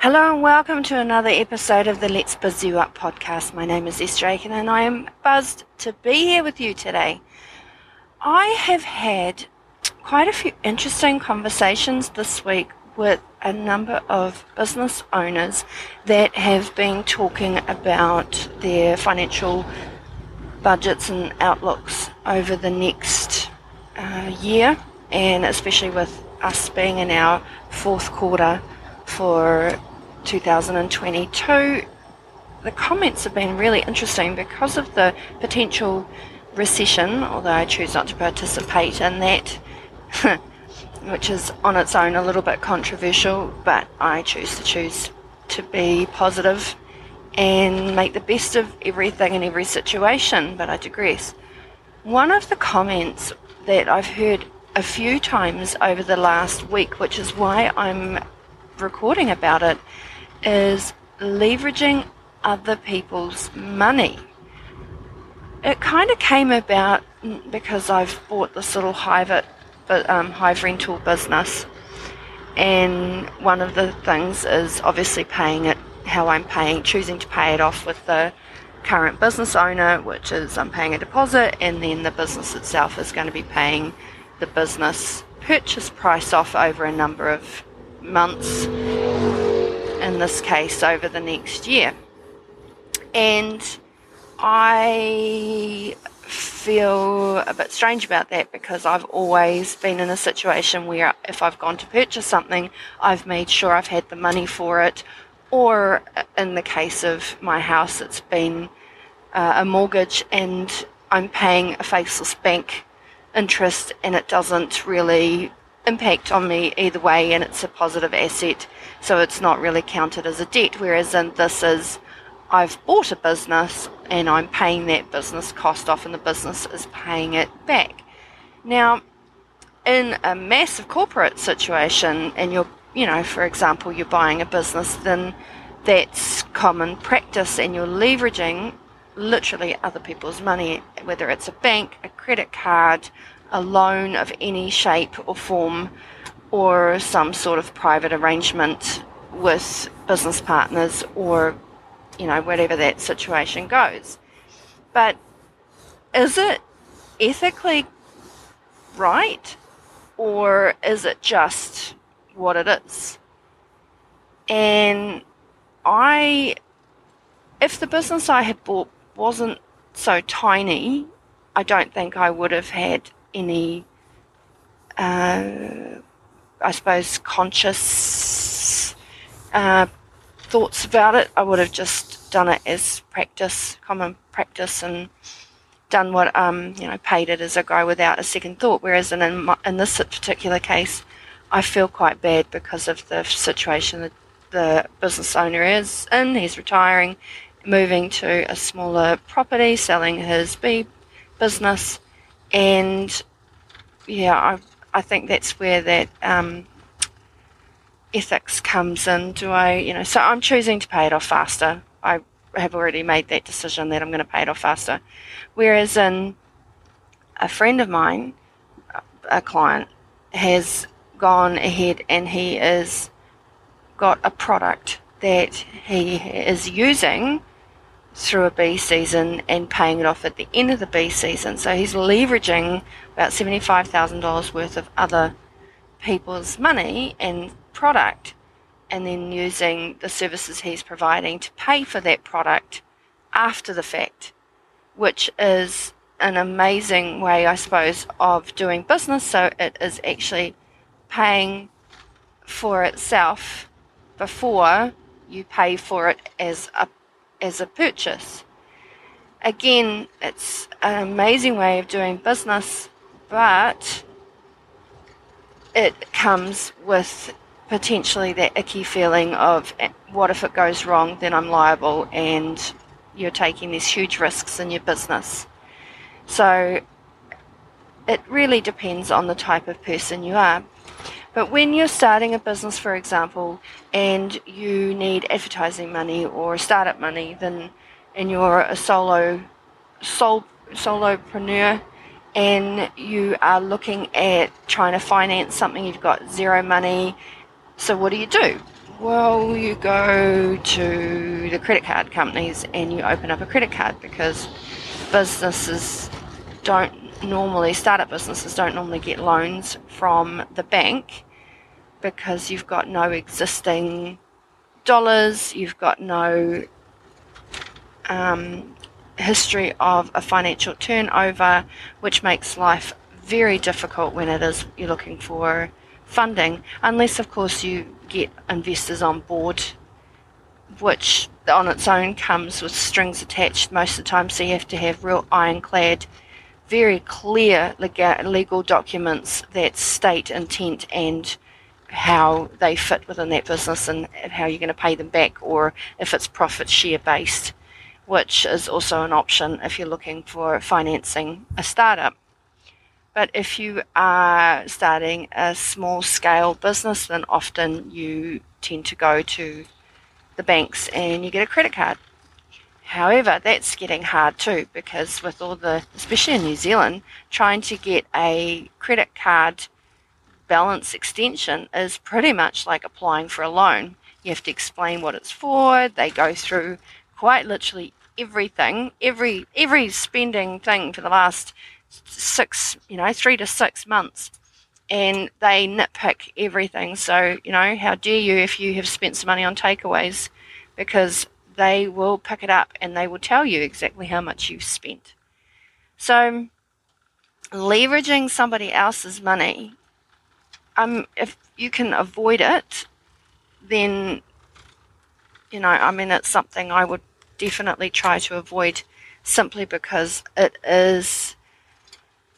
Hello and welcome to another episode of the Let's Biz You Up podcast. My name is Esther Aitken and I am buzzed to be here with you today. I have had quite a few interesting conversations this week with a number of business owners that have been talking about their financial budgets and outlooks over the next uh, year, and especially with us being in our fourth quarter for 2022. The comments have been really interesting because of the potential recession, although I choose not to participate in that, which is on its own a little bit controversial, but I choose to choose to be positive and make the best of everything in every situation, but I digress. One of the comments that I've heard a few times over the last week, which is why I'm recording about it, is leveraging other people's money. It kind of came about because I've bought this little hive, um, hive rental business, and one of the things is obviously paying it how I'm paying, choosing to pay it off with the current business owner, which is I'm paying a deposit, and then the business itself is going to be paying the business purchase price off over a number of months, in this case, over the next year. And I feel a bit strange about that because I've always been in a situation where if I've gone to purchase something, I've made sure I've had the money for it, or in the case of my house, it's been uh, a mortgage and I'm paying a faceless bank interest and it doesn't really impact on me either way and it's a positive asset so it's not really counted as a debt whereas in this is I've bought a business and I'm paying that business cost off and the business is paying it back. Now in a massive corporate situation and you're you know for example you're buying a business then that's common practice and you're leveraging literally other people's money, whether it's a bank, a credit card, a loan of any shape or form, or some sort of private arrangement with business partners or, you know, whatever that situation goes. But is it ethically right or is it just what it is? And I, if the business I had bought wasn't so tiny, I don't think I would have had any, uh, I suppose, conscious uh, thoughts about it. I would have just done it as practice, common practice, and done what um, you know, paid it as a go without a second thought. Whereas in in, in this particular case, I feel quite bad because of the situation that the business owner is in. He's retiring moving to a smaller property, selling his bee business, and yeah, I I think that's where that um, ethics comes in. Do I, you know, so I'm choosing to pay it off faster. I have already made that decision that I'm going to pay it off faster. Whereas in a friend of mine, a client, has gone ahead and he is got a product that he is using through a bee season and paying it off at the end of the bee season. So he's leveraging about $75,000 worth of other people's money and product and then using the services he's providing to pay for that product after the fact, which is an amazing way, I suppose, of doing business. So it is actually paying for itself before you pay for it as a as a purchase. Again, it's an amazing way of doing business, but it comes with potentially that icky feeling of eh, what if it goes wrong, then I'm liable, and you're taking these huge risks in your business. So it really depends on the type of person you are. But when you're starting a business, for example, and you need advertising money or startup money, then and you're a solo sol, solopreneur and you are looking at trying to finance something, you've got zero money. So what do you do? Well, you go to the credit card companies and you open up a credit card because businesses don't normally, startup businesses don't normally get loans from the bank because you've got no existing dollars, you've got no um, history of a financial turnover, which makes life very difficult when it is you're looking for funding, unless of course you get investors on board, which on its own comes with strings attached most of the time. So you have to have real ironclad, very clear legal documents that state intent and how they fit within that business and how you're going to pay them back, or if it's profit share based, which is also an option if you're looking for financing a startup. But if you are starting a small scale business, then often you tend to go to the banks and you get a credit card. However, that's getting hard too because with all the, especially in New Zealand, trying to get a credit card balance extension is pretty much like applying for a loan. You have to explain what it's for. They go through quite literally everything, every every spending thing for the last six, you know, three to six months. And they nitpick everything. So, you know, how dare you if you have spent some money on takeaways because they will pick it up and they will tell you exactly how much you've spent. So, leveraging somebody else's money, um, if you can avoid it, then, you know, I mean, it's something I would definitely try to avoid simply because it is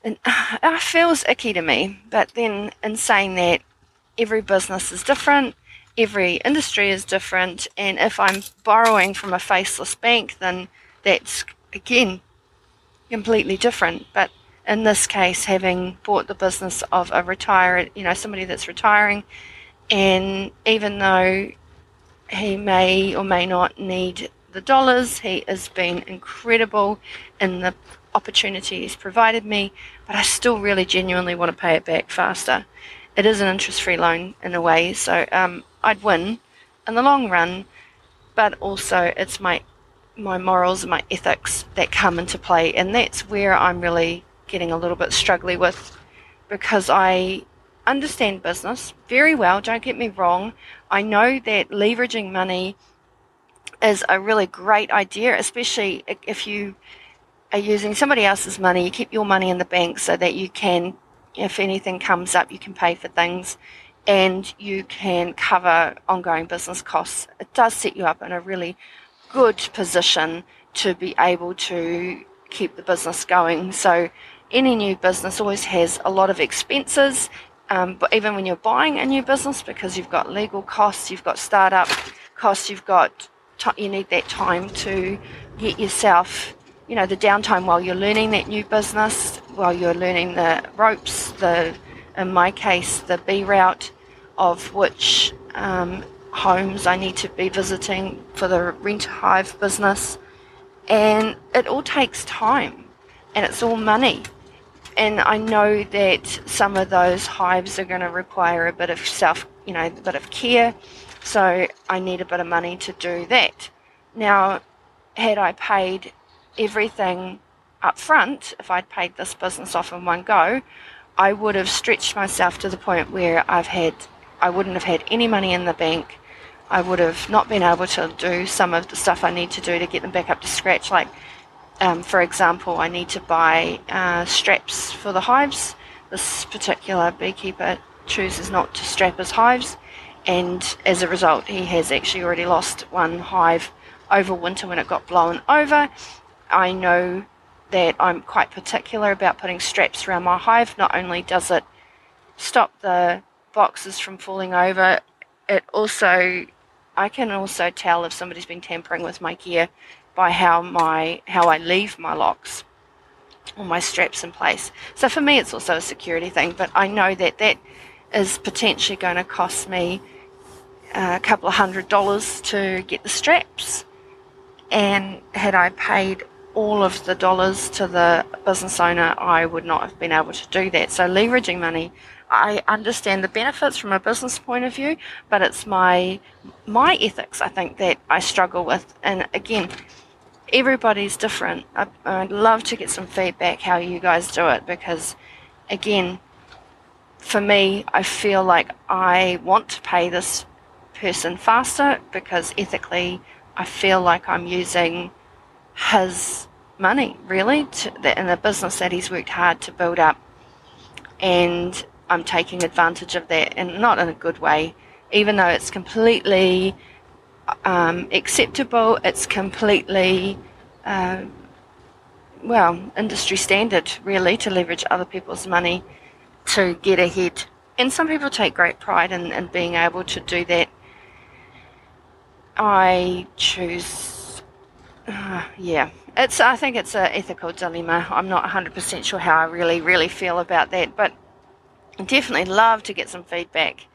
it feels icky to me. But then, in saying that, every business is different, every industry is different, and if I'm borrowing from a faceless bank, then that's again completely different. But in this case, having bought the business of a retired, you know, somebody that's retiring, and even though he may or may not need the dollars, he has been incredible in the opportunities provided me, but I still really genuinely want to pay it back faster. It is an interest free loan in a way, so um, I'd win in the long run, but also it's my my morals and my ethics that come into play, and that's where I'm really getting a little bit struggly with because I understand business very well, don't get me wrong. I know that leveraging money is a really great idea, especially if you are using somebody else's money. You keep your money in the bank so that you can, if anything comes up, you can pay for things and you can cover ongoing business costs. It does set you up in a really good position to be able to keep the business going. So, any new business always has a lot of expenses, um, but even when you're buying a new business, because you've got legal costs, you've got startup costs, you've got t- you need that time to get yourself you know, the downtime while you're learning that new business, while you're learning the ropes, the, in my case, the bee route of which um, homes I need to be visiting for the rent hive business. And it all takes time and it's all money. And I know that some of those hives are going to require a bit of self, you know, a bit of care. So I need a bit of money to do that. Now, had I paid everything up front, if I'd paid this business off in one go, I would have stretched myself to the point where I've had, I wouldn't have had any money in the bank. I would have not been able to do some of the stuff I need to do to get them back up to scratch. Like, um, for example, I need to buy uh, straps for the hives. This particular beekeeper chooses not to strap his hives, and as a result, he has actually already lost one hive over winter when it got blown over I know that I'm quite particular about putting straps around my hive. Not only does it stop the boxes from falling over, it also I can also tell if somebody's been tampering with my gear by how my how I leave my locks or my straps in place. So for me, it's also a security thing. But I know that that is potentially going to cost me uh, a couple of hundred dollars to get the straps. And had I paid all of the dollars to the business owner, I would not have been able to do that. So leveraging money I understand the benefits from a business point of view, but it's my my ethics I think that I struggle with. And again, everybody's different. I, I'd love to get some feedback how you guys do it because, again, for me, I feel like I want to pay this person faster because ethically, I feel like I'm using his money really to, in the business that he's worked hard to build up, and I'm taking advantage of that, and not in a good way, even though it's completely um, acceptable. It's completely, uh, well, industry standard, really, to leverage other people's money to get ahead. And some people take great pride in, in being able to do that. I choose, uh, yeah, it's. I think it's an ethical dilemma. I'm not 100% sure how I really, really feel about that, but definitely love to get some feedback.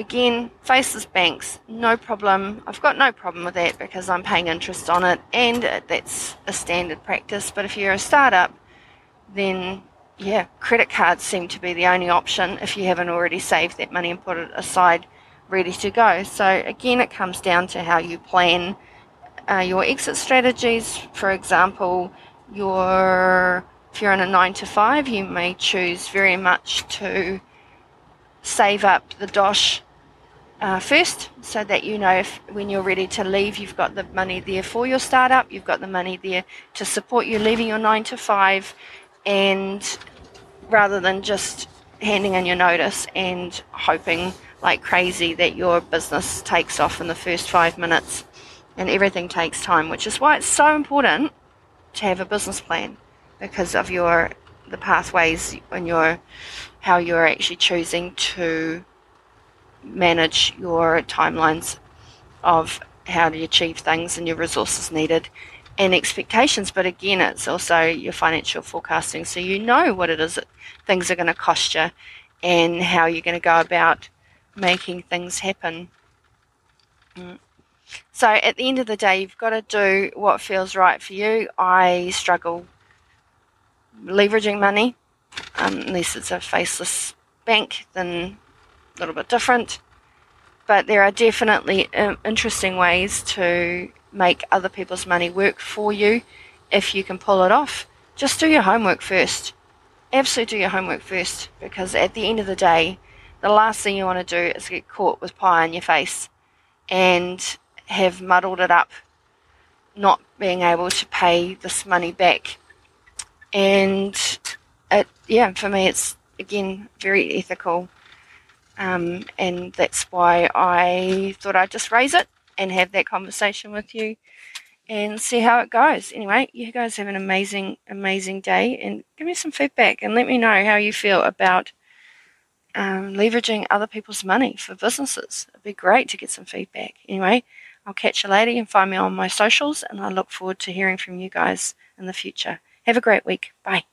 Again, faceless banks, no problem. I've got no problem with that because I'm paying interest on it and that's a standard practice. But if you're a startup, then yeah, credit cards seem to be the only option if you haven't already saved that money and put it aside ready to go. So again, it comes down to how you plan uh, your exit strategies. For example, your if you're in a nine to five, you may choose very much to save up the dosh uh, first so that you know if when you're ready to leave, you've got the money there for your startup, you've got the money there to support you leaving your nine to five, and rather than just handing in your notice and hoping like crazy that your business takes off in the first five minutes and everything takes time, which is why it's so important to have a business plan because of your the pathways and your how you're actually choosing to manage your timelines of how to achieve things and your resources needed and expectations. But again, it's also your financial forecasting. So you know what it is that things are going to cost you and how you're going to go about making things happen. Mm. So at the end of the day, you've got to do what feels right for you. I struggle leveraging money, um, unless it's a faceless bank, then a little bit different. But there are definitely um, interesting ways to make other people's money work for you if you can pull it off. Just do your homework first. Absolutely do your homework first because at the end of the day, the last thing you want to do is get caught with pie on your face and have muddled it up, not being able to pay this money back and it, yeah, for me, it's again very ethical, um, and that's why I thought I'd just raise it and have that conversation with you and see how it goes. Anyway, you guys have an amazing, amazing day, and give me some feedback and let me know how you feel about um, leveraging other people's money for businesses. It'd be great to get some feedback. Anyway, I'll catch you later. Can find me on my socials, and I look forward to hearing from you guys in the future. Have a great week. Bye.